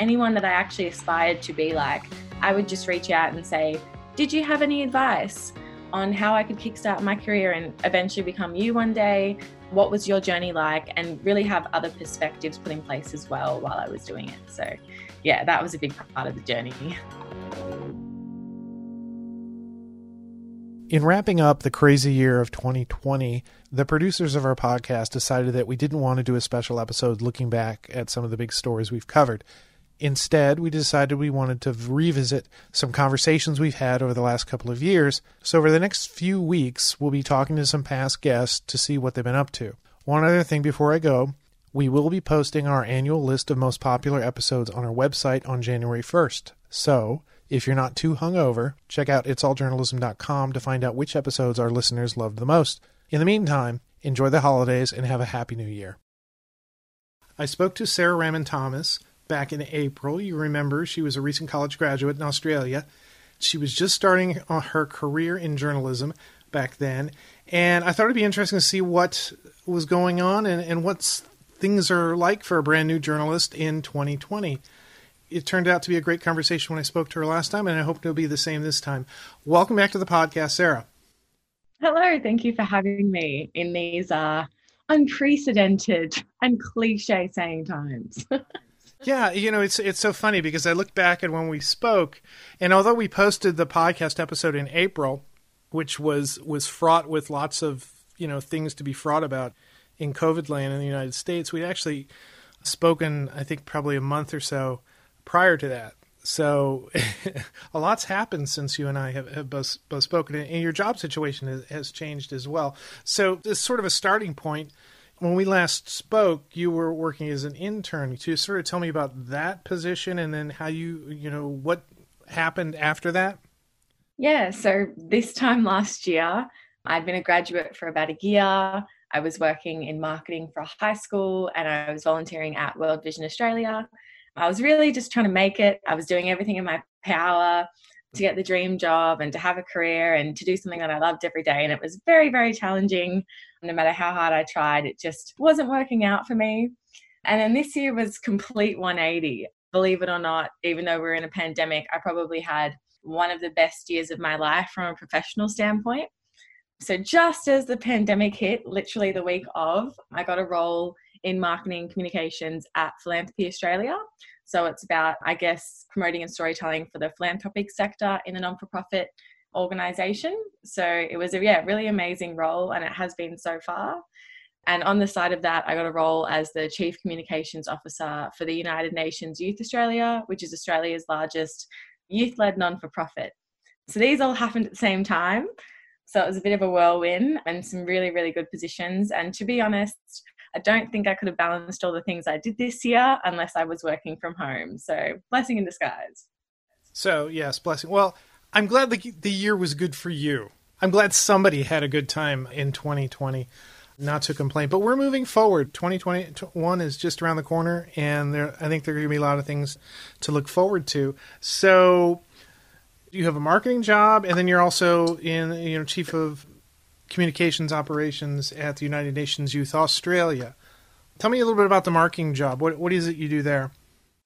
anyone that I actually aspired to be like, I would just reach out and say, Did you have any advice on how I could kickstart my career and eventually become you one day? What was your journey like? And really have other perspectives put in place as well while I was doing it. So, yeah, that was a big part of the journey. In wrapping up the crazy year of 2020, the producers of our podcast decided that we didn't want to do a special episode looking back at some of the big stories we've covered. Instead, we decided we wanted to revisit some conversations we've had over the last couple of years. So, over the next few weeks, we'll be talking to some past guests to see what they've been up to. One other thing before I go we will be posting our annual list of most popular episodes on our website on January 1st. So, if you're not too hungover, check out itsalljournalism.com to find out which episodes our listeners loved the most. In the meantime, enjoy the holidays and have a happy new year. I spoke to Sarah Ramantanis back in April. You remember she was a recent college graduate in Australia. She was just starting her career in journalism back then, and I thought it'd be interesting to see what was going on and, and what things are like for a brand new journalist in 2020 it turned out to be a great conversation when I spoke to her last time, and I hope it'll be the same this time. Welcome back to the podcast, Sarah. Hello, thank you for having me in these uh, unprecedented and cliche saying times. yeah, you know, it's it's so funny because I look back at when we spoke, and although we posted the podcast episode in April, which was was fraught with lots of you know things to be fraught about in COVID land in the United States, we'd actually spoken, I think, probably a month or so prior to that. So a lot's happened since you and I have, have both, both spoken, and your job situation has, has changed as well. So, this sort of a starting point. When we last spoke, you were working as an intern. To sort of tell me about that position, and then how you, you know, what happened after that. Yeah. So this time last year, I'd been a graduate for about a year. I was working in marketing for a high school, and I was volunteering at World Vision Australia I was really just trying to make it. I was doing everything in my power to get the dream job and to have a career and to do something that I loved every day. And it was very, very challenging. No matter how hard I tried, it just wasn't working out for me. And then this year was complete 180. Believe it or not, even though we're in a pandemic, I probably had one of the best years of my life from a professional standpoint. So, just as the pandemic hit, literally the week of, I got a role in marketing communications at Philanthropy Australia. So it's about, I guess, promoting and storytelling for the philanthropic sector in a non for profit organization. So it was a yeah, really amazing role, and it has been so far. And on the side of that, I got a role as the Chief Communications Officer for the United Nations Youth Australia, which is Australia's largest youth led non for profit. So these all happened at the same time. So it was a bit of a whirlwind and some really, really good positions. And to be honest, I don't think I could have balanced all the things I did this year unless I was working from home. So, blessing in disguise. So, yes, blessing. Well, I'm glad the, the year was good for you. I'm glad somebody had a good time in 2020. Not to complain, but we're moving forward. 2021 is just around the corner, and there, I think there are going to be a lot of things to look forward to. So, you have a marketing job, and then you're also in, you know, chief of communications operations at the United Nations Youth Australia. Tell me a little bit about the marketing job. What what is it you do there?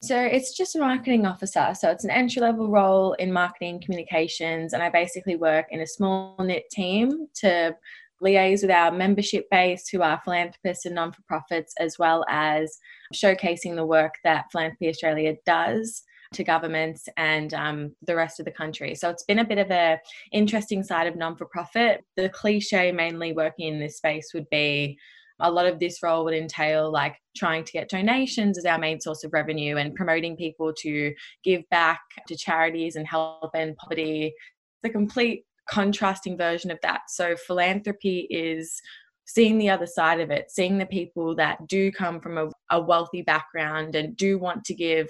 So it's just a marketing officer. So it's an entry level role in marketing communications, and I basically work in a small knit team to liaise with our membership base, who are philanthropists and non for profits, as well as showcasing the work that Philanthropy Australia does to governments and um, the rest of the country. So it's been a bit of a interesting side of non for profit. The cliche mainly working in this space would be a lot of this role would entail like trying to get donations as our main source of revenue and promoting people to give back to charities and help end poverty. The complete contrasting version of that. So philanthropy is seeing the other side of it, seeing the people that do come from a, a wealthy background and do want to give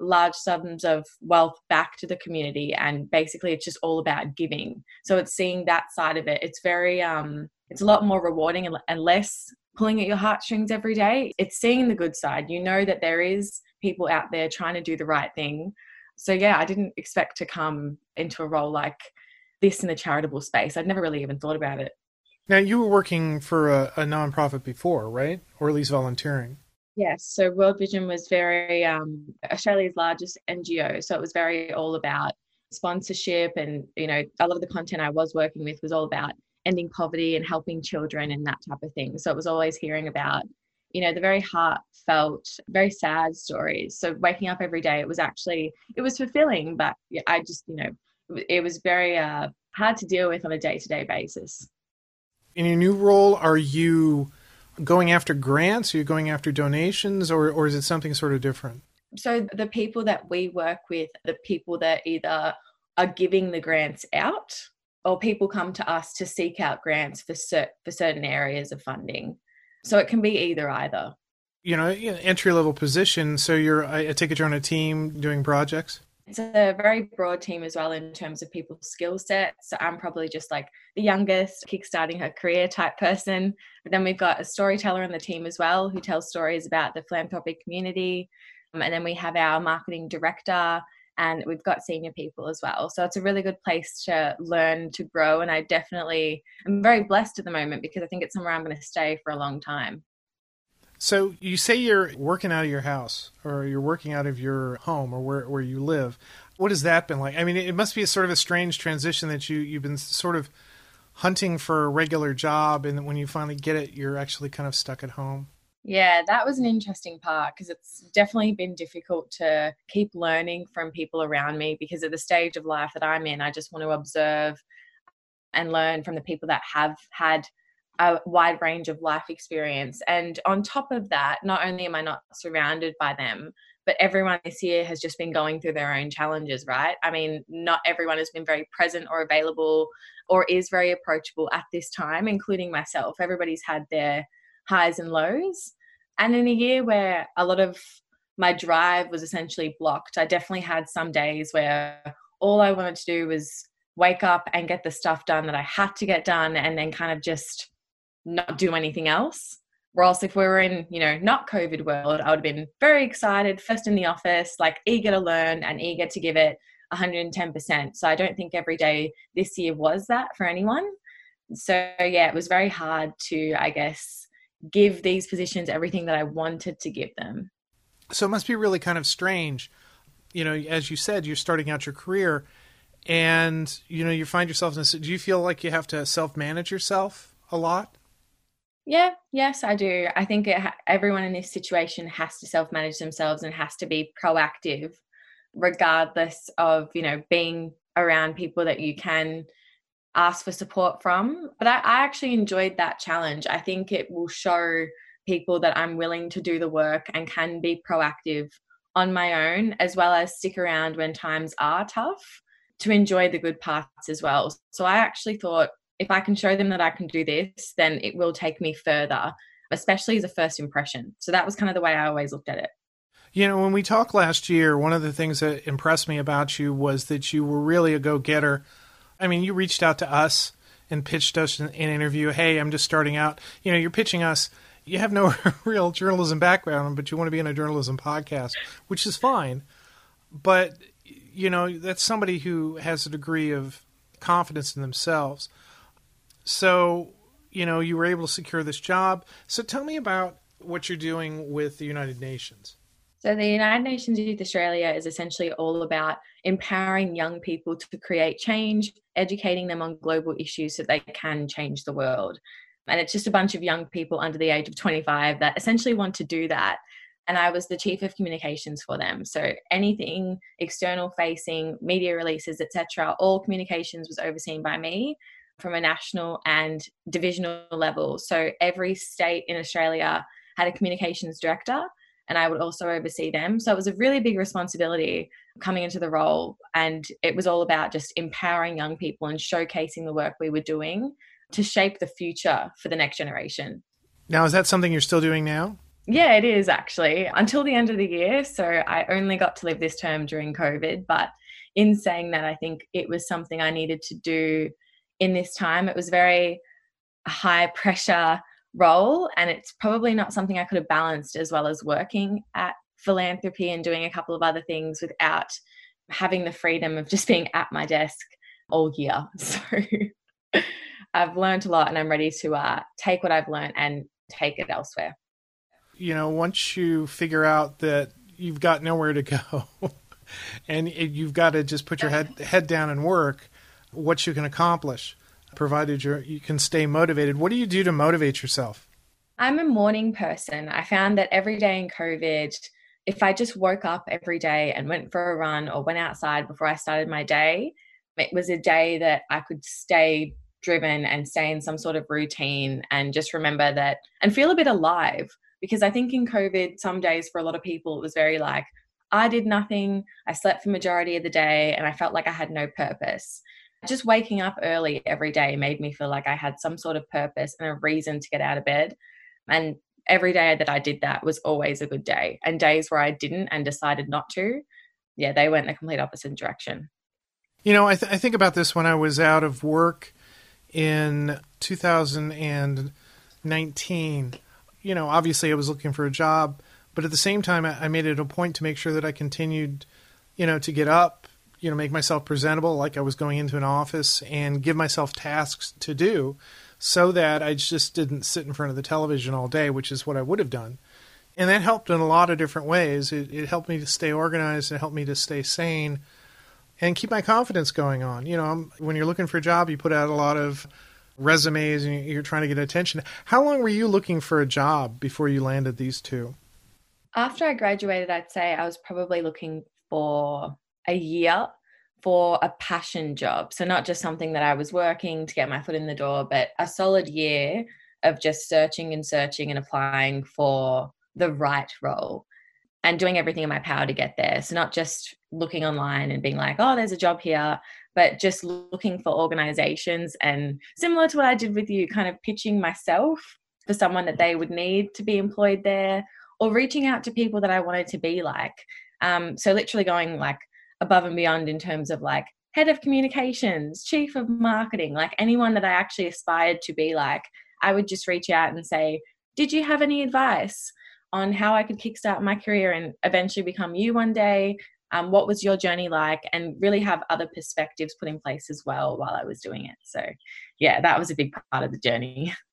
large sums of wealth back to the community and basically it's just all about giving. So it's seeing that side of it. It's very um it's a lot more rewarding and, less pulling at your heartstrings every day. It's seeing the good side. You know that there is people out there trying to do the right thing. So yeah i didn't expect to come into a role like this in the charitable space. I'd never really even thought about it. Now you were working for a, a nonprofit before right? Or at least volunteering Yes, so World Vision was very um, Australia's largest NGO, so it was very all about sponsorship, and you know, a lot of the content I was working with was all about ending poverty and helping children and that type of thing. So it was always hearing about, you know, the very heartfelt, very sad stories. So waking up every day, it was actually it was fulfilling, but I just, you know, it was very uh, hard to deal with on a day to day basis. In your new role, are you going after grants? Are you going after donations, or or is it something sort of different? So the people that we work with, the people that either are giving the grants out, or people come to us to seek out grants for cert- for certain areas of funding. So it can be either either. You know, entry level position. So you're, I take it you're on a team doing projects. It's a very broad team as well in terms of people's skill sets. So I'm probably just like the youngest, kickstarting her career type person. But then we've got a storyteller in the team as well who tells stories about the philanthropic community. Um, and then we have our marketing director and we've got senior people as well. So it's a really good place to learn to grow. And I definitely am very blessed at the moment because I think it's somewhere I'm going to stay for a long time. So you say you're working out of your house or you're working out of your home or where, where you live. What has that been like? I mean, it must be a sort of a strange transition that you, you've been sort of hunting for a regular job and when you finally get it, you're actually kind of stuck at home. Yeah, that was an interesting part because it's definitely been difficult to keep learning from people around me because at the stage of life that I'm in, I just want to observe and learn from the people that have had a wide range of life experience. And on top of that, not only am I not surrounded by them, but everyone this year has just been going through their own challenges, right? I mean, not everyone has been very present or available or is very approachable at this time, including myself. Everybody's had their highs and lows. And in a year where a lot of my drive was essentially blocked, I definitely had some days where all I wanted to do was wake up and get the stuff done that I had to get done and then kind of just not do anything else. Whereas if we were in, you know, not COVID world, I would have been very excited, first in the office, like eager to learn and eager to give it 110%. So I don't think every day this year was that for anyone. So yeah, it was very hard to, I guess, give these positions everything that I wanted to give them. So it must be really kind of strange. You know, as you said, you're starting out your career and, you know, you find yourself in this. Do you feel like you have to self manage yourself a lot? Yeah, yes, I do. I think it, everyone in this situation has to self manage themselves and has to be proactive, regardless of, you know, being around people that you can ask for support from. But I, I actually enjoyed that challenge. I think it will show people that I'm willing to do the work and can be proactive on my own, as well as stick around when times are tough to enjoy the good parts as well. So I actually thought if I can show them that I can do this, then it will take me further, especially as a first impression. So that was kind of the way I always looked at it. You know, when we talked last year, one of the things that impressed me about you was that you were really a go getter I mean, you reached out to us and pitched us an, an interview. Hey, I'm just starting out. You know, you're pitching us. You have no real journalism background, but you want to be in a journalism podcast, which is fine. But you know, that's somebody who has a degree of confidence in themselves. So, you know, you were able to secure this job. So, tell me about what you're doing with the United Nations. So, the United Nations Youth Australia is essentially all about empowering young people to create change, educating them on global issues so they can change the world. And it's just a bunch of young people under the age of 25 that essentially want to do that. And I was the chief of communications for them. So anything external facing, media releases, etc., all communications was overseen by me from a national and divisional level. So every state in Australia had a communications director and I would also oversee them. So it was a really big responsibility coming into the role. And it was all about just empowering young people and showcasing the work we were doing to shape the future for the next generation. Now, is that something you're still doing now? Yeah, it is actually until the end of the year. So I only got to live this term during COVID. But in saying that, I think it was something I needed to do in this time. It was very high pressure role and it's probably not something I could have balanced as well as working at philanthropy and doing a couple of other things without having the freedom of just being at my desk all year. So I've learned a lot and I'm ready to uh, take what I've learned and take it elsewhere. you know, once you figure out that you've got nowhere to go and you've got to just put your head head down and work, what you can accomplish, provided you you can stay motivated. What do you do to motivate yourself? I'm a morning person. I found that every day in COVID, if I just woke up every day and went for a run or went outside before I started my day, it was a day that I could stay driven and stay in some sort of routine and just remember that and feel a bit alive. Because I think in COVID, some days for a lot of people, it was very like, I did nothing. I slept for majority of the day and I felt like I had no purpose. Just waking up early every day made me feel like I had some sort of purpose and a reason to get out of bed. And every day that I did that was always a good day. And days where I didn't and decided not to, yeah, they went the complete opposite direction. You know, I, th- I think about this when I was out of work in 2019. You know, obviously I was looking for a job, but at the same time, I, I made it a point to make sure that I continued, you know, to get up, you know, make myself presentable like I was going into an office and give myself tasks to do so that I just didn't sit in front of the television all day, which is what I would have done. And that helped in a lot of different ways. It, it helped me to stay organized. It helped me to stay sane and keep my confidence going on. You know, I'm, when you're looking for a job, you put out a lot of resumes and you're trying to get attention. How long were you looking for a job before you landed these two? After I graduated, I'd say I was probably looking for a year for a passion job. So, not just something that I was working to get my foot in the door, but a solid year of just searching and searching and applying for the right role and doing everything in my power to get there. So, not just looking online and being like, oh, there's a job here, but just looking for organizations and similar to what I did with you, kind of pitching myself for someone that they would need to be employed there or reaching out to people that I wanted to be like. Um, so, literally going like, above and beyond in terms of like head of communications, chief of marketing, like anyone that I actually aspired to be like, I would just reach out and say, Did you have any advice on how I could kickstart my career and eventually become you one day? Um, what was your journey like? And really have other perspectives put in place as well while I was doing it. So, yeah, that was a big part of the journey.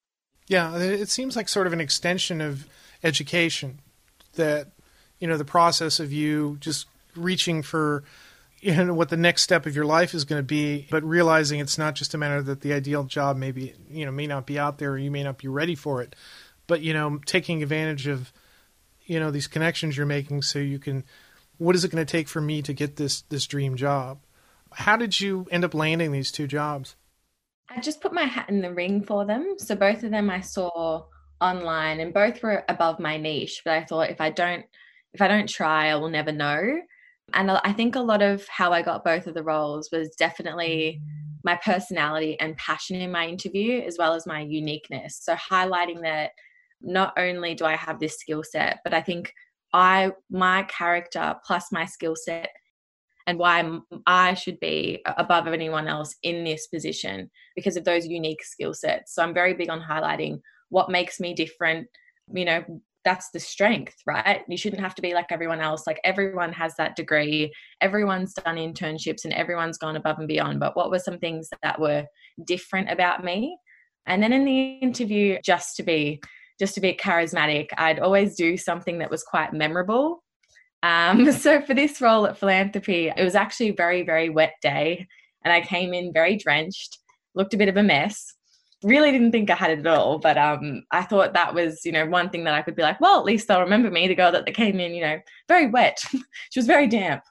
Yeah, it seems like sort of an extension of education that, you know, the process of you just reaching for you know what the next step of your life is going to be but realizing it's not just a matter that the ideal job maybe you know may not be out there or you may not be ready for it. But you know taking advantage of you know these connections you're making so you can what is it going to take for me to get this this dream job? How did you end up landing these two jobs? I just put my hat in the ring for them. So both of them i saw online and both were above my niche but i thought if i don't if i don't try i will never know and I think a lot of how I got both of the roles was definitely my personality and passion in my interview, as well as my uniqueness. So, highlighting that not only do I have this skill set, but I think I, my character plus my skill set and why I should be above anyone else in this position because of those unique skill sets. So, I'm very big on highlighting what makes me different, you know, that's the strength, right? You shouldn't have to be like everyone else. Like everyone has that degree, everyone's done internships and everyone's gone above and beyond. But what were some things that were different about me? And then in the interview, just to be just to be charismatic, I'd always do something that was quite memorable. Um, so for this role at philanthropy, it was actually a very, very wet day. And I came in very drenched, looked a bit of a mess really didn't think I had it at all. But um, I thought that was, you know, one thing that I could be like, well, at least they'll remember me, the girl that they came in, you know, very wet. she was very damp.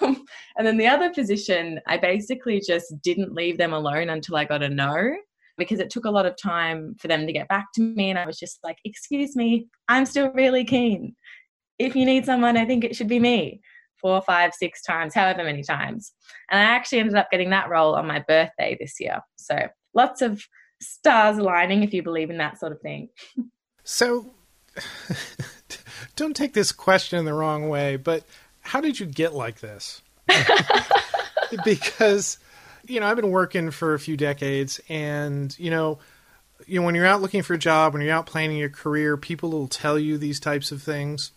Um, and then the other position, I basically just didn't leave them alone until I got a no because it took a lot of time for them to get back to me. And I was just like, excuse me, I'm still really keen. If you need someone, I think it should be me four, five, six times, however many times. And I actually ended up getting that role on my birthday this year. So lots of stars aligning if you believe in that sort of thing. So, don't take this question the wrong way, but how did you get like this? because you know, I've been working for a few decades and you know, you know when you're out looking for a job, when you're out planning your career, people will tell you these types of things.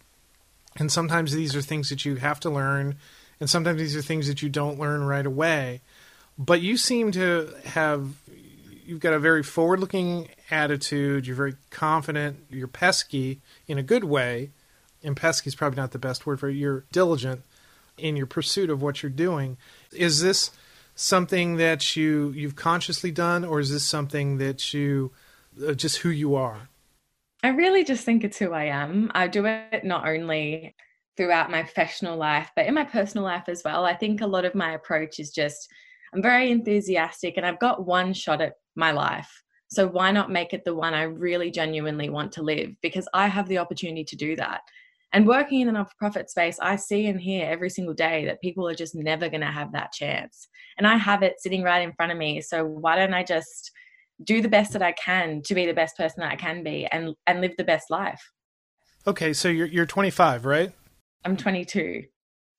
And sometimes these are things that you have to learn, and sometimes these are things that you don't learn right away. But you seem to have you've got a very forward looking attitude. You're very confident. You're pesky in a good way. And pesky is probably not the best word for it. You're diligent in your pursuit of what you're doing. Is this something that you you've consciously done, or is this something that you uh, just who you are? I really just think it's who I am. I do it not only throughout my professional life, but in my personal life as well. I think a lot of my approach is just I'm very enthusiastic and I've got one shot at my life. So why not make it the one I really genuinely want to live? Because I have the opportunity to do that. And working in the not profit space, I see and hear every single day that people are just never going to have that chance. And I have it sitting right in front of me. So why don't I just do the best that I can to be the best person that I can be and and live the best life? Okay, so you're you're 25, right? I'm 22.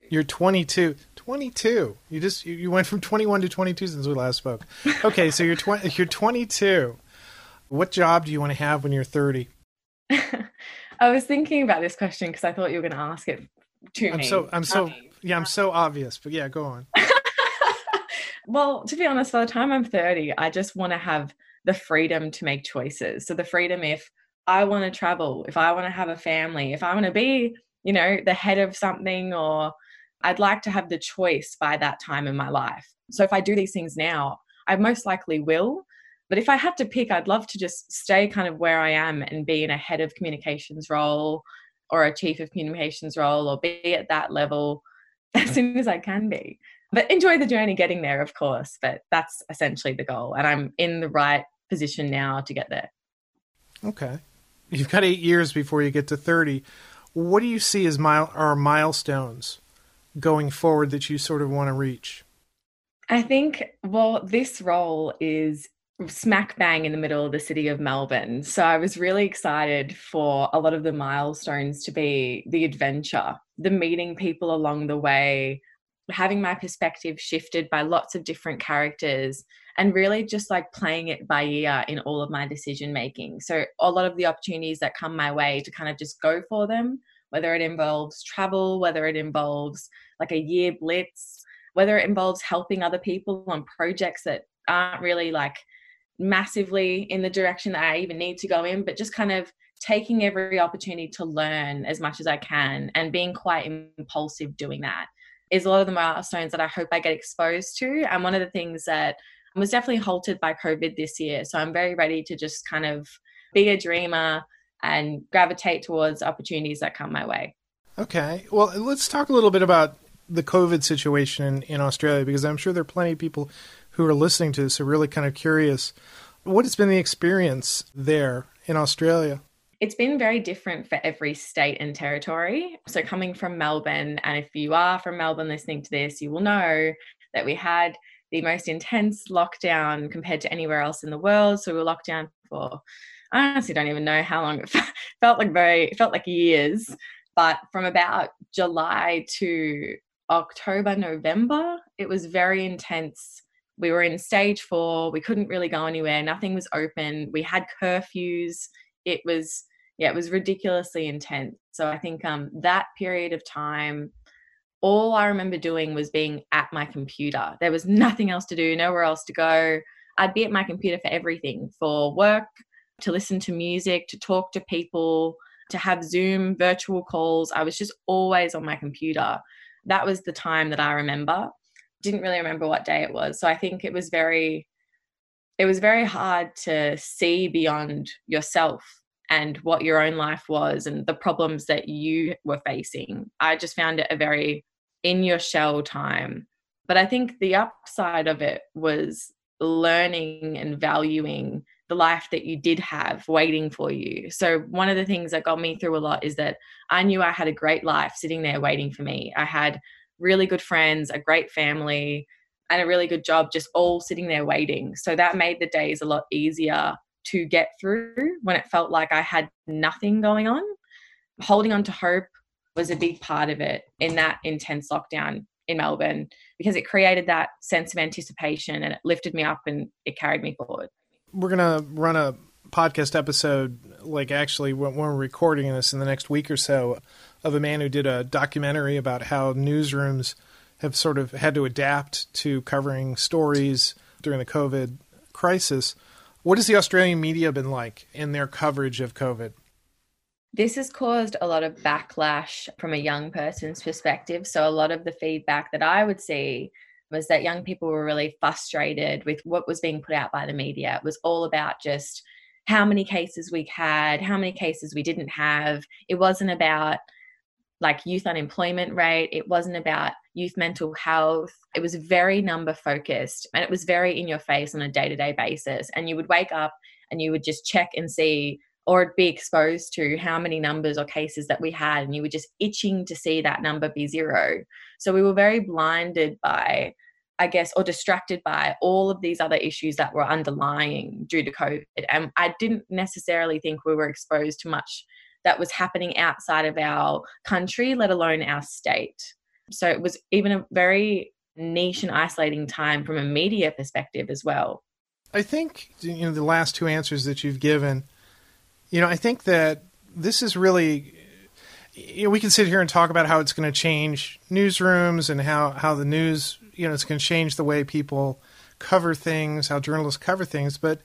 You're 22. 22. You just you, you went from 21 to 22 since we last spoke. Okay, so you're 20 you're 22. What job do you want to have when you're 30? I was thinking about this question because I thought you were going to ask it to I'm me. so I'm so yeah, I'm so obvious, but yeah, go on. well, to be honest, by the time I'm 30, I just want to have the freedom to make choices. So the freedom if I want to travel, if I want to have a family, if I want to be, you know, the head of something or I'd like to have the choice by that time in my life. So if I do these things now, I most likely will. But if I had to pick, I'd love to just stay kind of where I am and be in a head of communications role or a chief of communications role or be at that level as soon as I can be. But enjoy the journey getting there, of course. But that's essentially the goal. And I'm in the right position now to get there. Okay. You've got eight years before you get to 30. What do you see as mile, are milestones going forward that you sort of want to reach? I think, well, this role is smack bang in the middle of the city of Melbourne. So I was really excited for a lot of the milestones to be the adventure, the meeting people along the way, having my perspective shifted by lots of different characters and really just like playing it by ear in all of my decision making. So a lot of the opportunities that come my way to kind of just go for them, whether it involves travel, whether it involves like a year blitz, whether it involves helping other people on projects that aren't really like massively in the direction that I even need to go in, but just kind of taking every opportunity to learn as much as I can and being quite impulsive doing that is a lot of the milestones that I hope I get exposed to. And one of the things that was definitely halted by COVID this year. So I'm very ready to just kind of be a dreamer and gravitate towards opportunities that come my way. Okay. Well, let's talk a little bit about the COVID situation in Australia because I'm sure there are plenty of people who are listening to this who are really kind of curious. What has been the experience there in Australia? It's been very different for every state and territory. So, coming from Melbourne, and if you are from Melbourne listening to this, you will know that we had the most intense lockdown compared to anywhere else in the world. So, we were locked down for, I honestly don't even know how long it felt like very, it felt like years. But from about July to October, November, it was very intense. We were in stage four we couldn't really go anywhere nothing was open we had curfews. It was yeah it was ridiculously intense. So i think um that period of time all i remember doing was being at my computer. There was nothing else to do nowhere else to go. I'd be at my computer for everything for work to listen to music to talk to people to have zoom virtual calls. I was just always on my computer that was the time that i remember didn't really remember what day it was. So I think it was very it was very hard to see beyond yourself and what your own life was and the problems that you were facing. I just found it a very in your shell time. But I think the upside of it was learning and valuing the life that you did have waiting for you. So, one of the things that got me through a lot is that I knew I had a great life sitting there waiting for me. I had really good friends, a great family, and a really good job just all sitting there waiting. So that made the days a lot easier to get through when it felt like I had nothing going on. Holding on to hope was a big part of it in that intense lockdown in Melbourne because it created that sense of anticipation and it lifted me up and it carried me forward. We're to run a podcast episode, like actually when we're recording this in the next week or so, of a man who did a documentary about how newsrooms have sort of had to adapt to covering stories during the COVID crisis. What has the Australian media been like in their coverage of COVID? This has caused a lot of backlash from a young person's perspective. So, a lot of the feedback that I would see was that young people were really frustrated with what was being put out by the media. It was all about just how many cases we had, how many cases we didn't have. It wasn't about like youth unemployment rate, it wasn't about youth mental health. It was very number focused and it was very in your face on a day to day basis. And you would wake up and you would just check and see or be exposed to how many numbers or cases that we had and you were just itching to see that number be zero. So we were very blinded by i guess or distracted by all of these other issues that were underlying due to covid. And i didn't necessarily think we were exposed to much that was happening outside of our country let alone our state. So it was even a very niche and isolating time from a media perspective as well. I think you know the last two answers that you've given you know, I think that this is really. You know, we can sit here and talk about how it's going to change newsrooms and how, how the news, you know, it's going to change the way people cover things, how journalists cover things. But,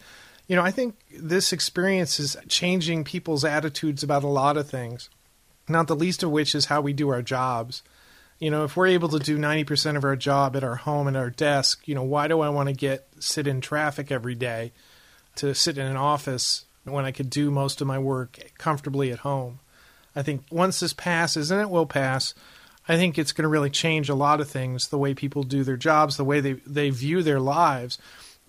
you know, I think this experience is changing people's attitudes about a lot of things, not the least of which is how we do our jobs. You know, if we're able to do 90% of our job at our home and our desk, you know, why do I want to get sit in traffic every day to sit in an office when I could do most of my work comfortably at home. I think once this passes, and it will pass, I think it's going to really change a lot of things the way people do their jobs, the way they, they view their lives.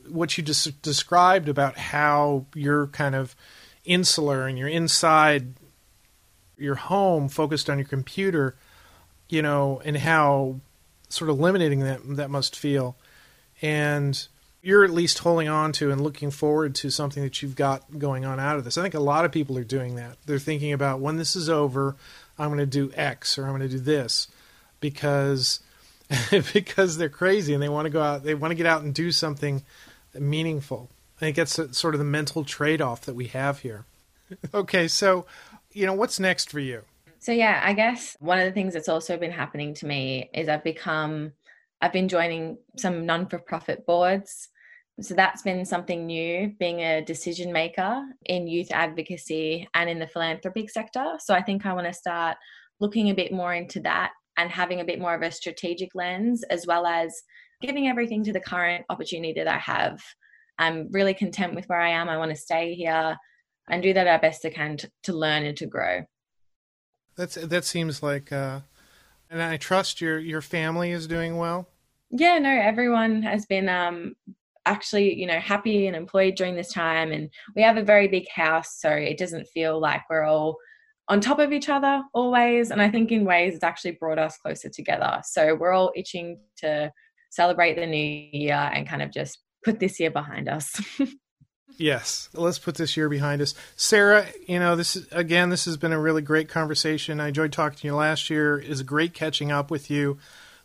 What you just described about how you're kind of insular and you're inside your home, focused on your computer, you know, and how sort of limiting that that must feel. And you're at least holding on to and looking forward to something that you've got going on out of this. I think a lot of people are doing that. They're thinking about when this is over, I'm going to do X or I'm going to do this because because they're crazy and they want to go out they want to get out and do something meaningful. I think that's sort of the mental trade-off that we have here. okay, so you know, what's next for you? So yeah, I guess one of the things that's also been happening to me is I've become I've been joining some non for profit boards. So that's been something new, being a decision maker in youth advocacy and in the philanthropic sector. So I think I want to start looking a bit more into that and having a bit more of a strategic lens, as well as giving everything to the current opportunity that I have. I'm really content with where I am. I want to stay here and do that our best I can to, to learn and to grow. That's that seems like, uh, and I trust your your family is doing well? Yeah no everyone has been um actually you know happy and employed during this time. And we have a very big house so it doesn't feel like we're all on top of each other always. And i think in ways it's actually brought us closer together. So we're all itching to celebrate the new year and kind of just put this year behind us yes let's put this year behind us sarah you know this is again this has been a really great conversation i enjoyed talking to you last year is great catching up with you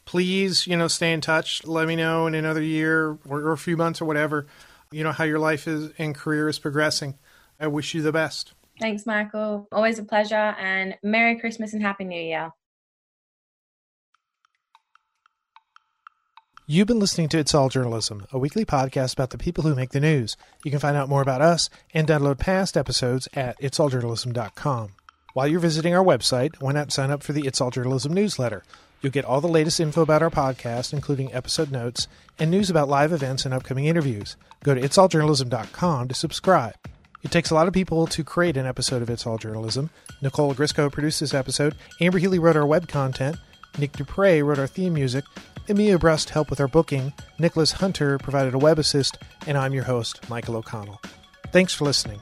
please, you know, stay in touch. Let me know in another year or, or a few months or whatever, you know, how your life is and career is progressing. I wish you the best. Thanks, Michael. Always a pleasure. And Merry Christmas and Happy New Year. You've been listening to It's All Journalism, a weekly podcast about the people who make the news. You can find out more about us and download past episodes at itsalljournalism.com. While you're visiting our website, why not sign up for the It's All Journalism newsletter? You'll get all the latest info about our podcast, including episode notes and news about live events and upcoming interviews. Go to itsalljournalism.com to subscribe. It takes a lot of people to create an episode of It's All Journalism. Nicole Grisco produced this episode. Amber Healy wrote our web content. Nick Dupre wrote our theme music. Emilia Brust helped with our booking. Nicholas Hunter provided a web assist. And I'm your host, Michael O'Connell. Thanks for listening.